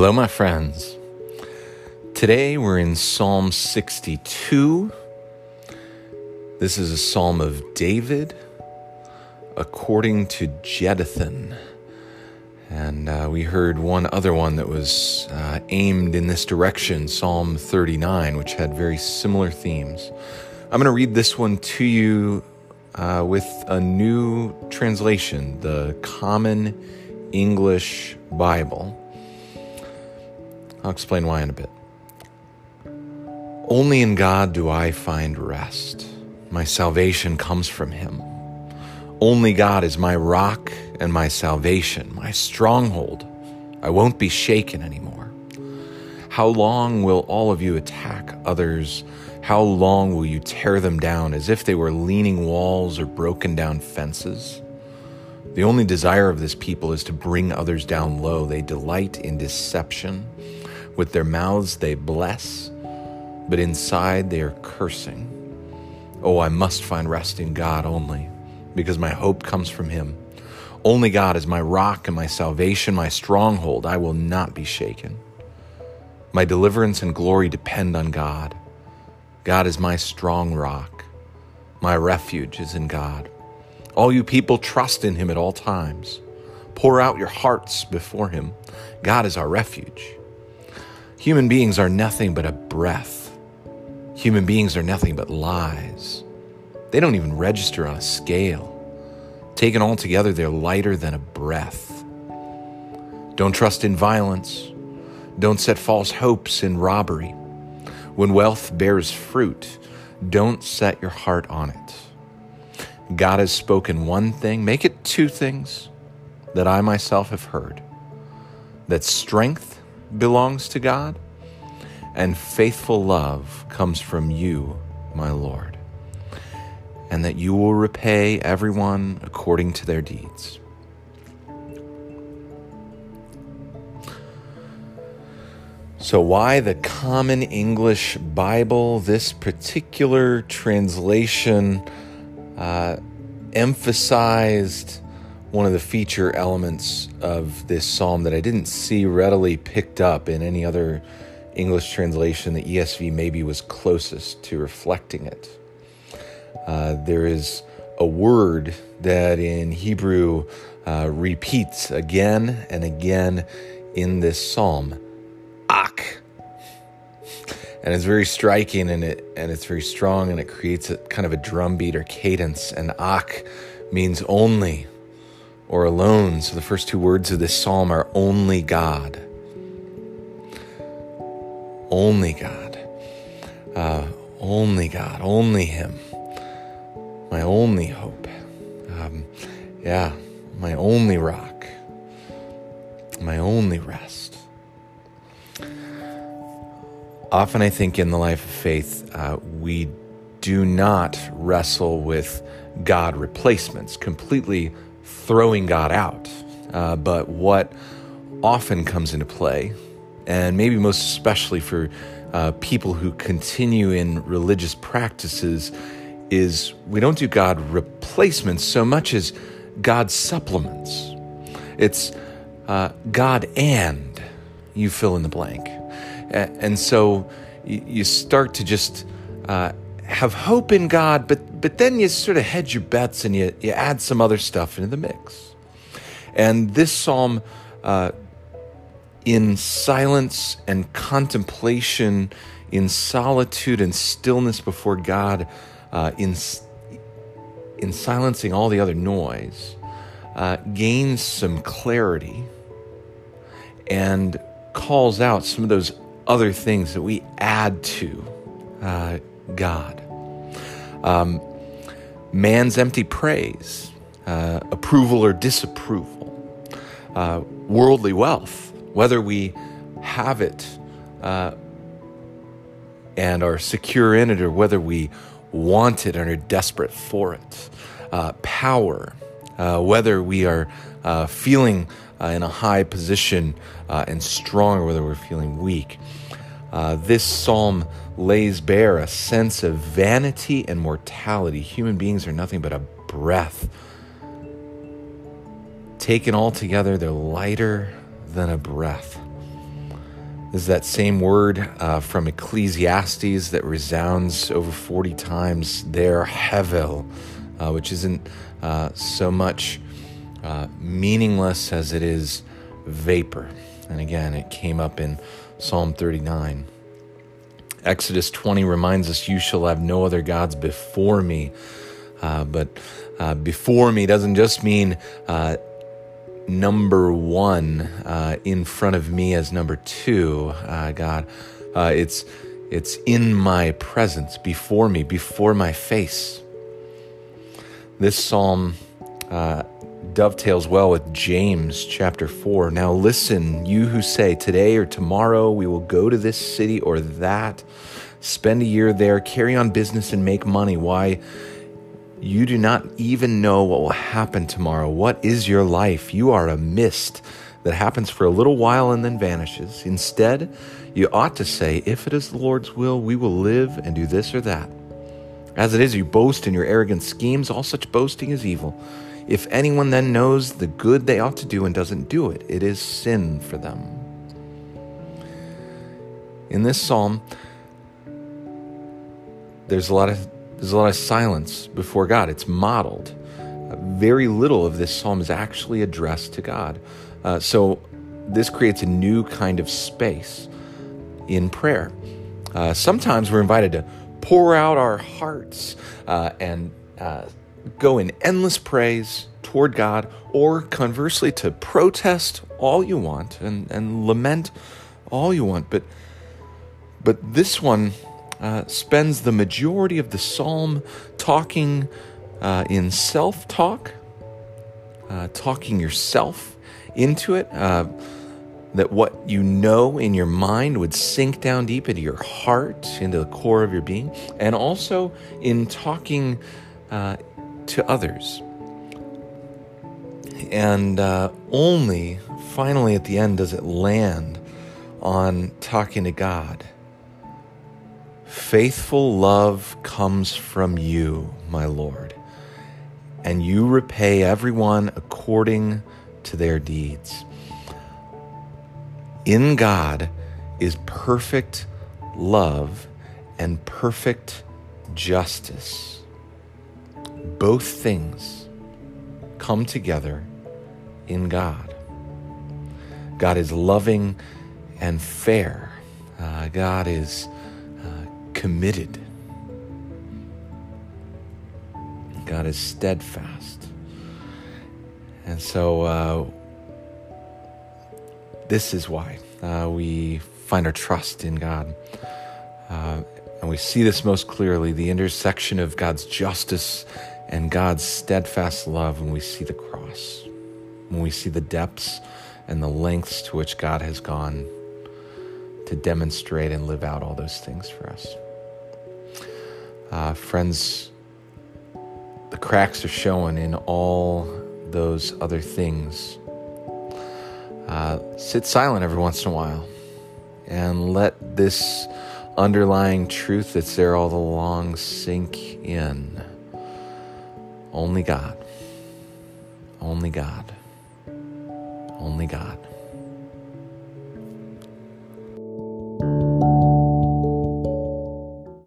Hello, my friends. Today we're in Psalm 62. This is a psalm of David according to Jeduthun. And uh, we heard one other one that was uh, aimed in this direction, Psalm 39, which had very similar themes. I'm going to read this one to you uh, with a new translation, the Common English Bible. I'll explain why in a bit. Only in God do I find rest. My salvation comes from Him. Only God is my rock and my salvation, my stronghold. I won't be shaken anymore. How long will all of you attack others? How long will you tear them down as if they were leaning walls or broken down fences? The only desire of this people is to bring others down low. They delight in deception. With their mouths they bless, but inside they are cursing. Oh, I must find rest in God only, because my hope comes from Him. Only God is my rock and my salvation, my stronghold. I will not be shaken. My deliverance and glory depend on God. God is my strong rock. My refuge is in God. All you people trust in Him at all times. Pour out your hearts before Him. God is our refuge. Human beings are nothing but a breath. Human beings are nothing but lies. They don't even register on a scale. Taken all together, they're lighter than a breath. Don't trust in violence. Don't set false hopes in robbery. When wealth bears fruit, don't set your heart on it. God has spoken one thing, make it two things that I myself have heard that strength belongs to God, and faithful love comes from you, my Lord, and that you will repay everyone according to their deeds. So, why the Common English Bible? This particular translation uh, emphasized one of the feature elements of this psalm that I didn't see readily picked up in any other English translation. The ESV maybe was closest to reflecting it. Uh, there is a word that in Hebrew uh, repeats again and again in this psalm ak and it's very striking and it and it's very strong and it creates a kind of a drum beat or cadence and ak means only or alone. So the first two words of this psalm are only God. Only God. Uh, only God. Only Him. My only hope. Um, yeah, my only rock. My only rest. Often, I think in the life of faith, uh, we do not wrestle with God replacements, completely throwing God out. Uh, but what often comes into play, and maybe most especially for uh, people who continue in religious practices, is we don't do God replacements so much as God supplements. It's uh, God and you fill in the blank. And so you start to just uh, have hope in God, but but then you sort of hedge your bets and you, you add some other stuff into the mix. And this psalm, uh, in silence and contemplation, in solitude and stillness before God, uh, in, in silencing all the other noise, uh, gains some clarity and calls out some of those other things that we add to uh, God. Um, man's empty praise, uh, approval or disapproval, uh, worldly wealth, whether we have it uh, and are secure in it or whether we want it and are desperate for it, uh, power, uh, whether we are uh, feeling in a high position and strong or whether we're feeling weak. This psalm lays bare a sense of vanity and mortality. Human beings are nothing but a breath. Taken all together, they're lighter than a breath. This is that same word uh, from Ecclesiastes that resounds over 40 times there, Hevel, uh, which isn't uh, so much uh, meaningless as it is vapor. And again, it came up in Psalm 39. Exodus 20 reminds us, You shall have no other gods before me. Uh, but uh, before me doesn't just mean uh, number one uh, in front of me as number two, uh, God. Uh, it's it's in my presence, before me, before my face. This psalm dovetails well with James chapter 4. Now listen, you who say, Today or tomorrow we will go to this city or that, spend a year there, carry on business, and make money. Why? You do not even know what will happen tomorrow. What is your life? You are a mist that happens for a little while and then vanishes. Instead, you ought to say, If it is the Lord's will, we will live and do this or that. As it is, you boast in your arrogant schemes. All such boasting is evil. If anyone then knows the good they ought to do and doesn't do it, it is sin for them. In this psalm, there's a lot of there's a lot of silence before God. It's modeled. Uh, very little of this psalm is actually addressed to God. Uh, so this creates a new kind of space in prayer. Uh, sometimes we're invited to pour out our hearts uh, and uh, go in endless praise toward God, or conversely, to protest all you want and, and lament all you want. But, but this one uh, spends the majority of the psalm talking uh, in self talk, uh, talking yourself into it. Uh, that what you know in your mind would sink down deep into your heart, into the core of your being, and also in talking uh, to others. And uh, only finally at the end does it land on talking to God. Faithful love comes from you, my Lord, and you repay everyone according to their deeds. In God is perfect love and perfect justice both things come together in God. God is loving and fair. Uh, God is uh, committed. God is steadfast. And so, uh, this is why uh, we find our trust in God. And we see this most clearly the intersection of God's justice and God's steadfast love when we see the cross, when we see the depths and the lengths to which God has gone to demonstrate and live out all those things for us. Uh, friends, the cracks are showing in all those other things. Uh, sit silent every once in a while and let this underlying truth that's there all along sink in. Only God. Only God. Only God.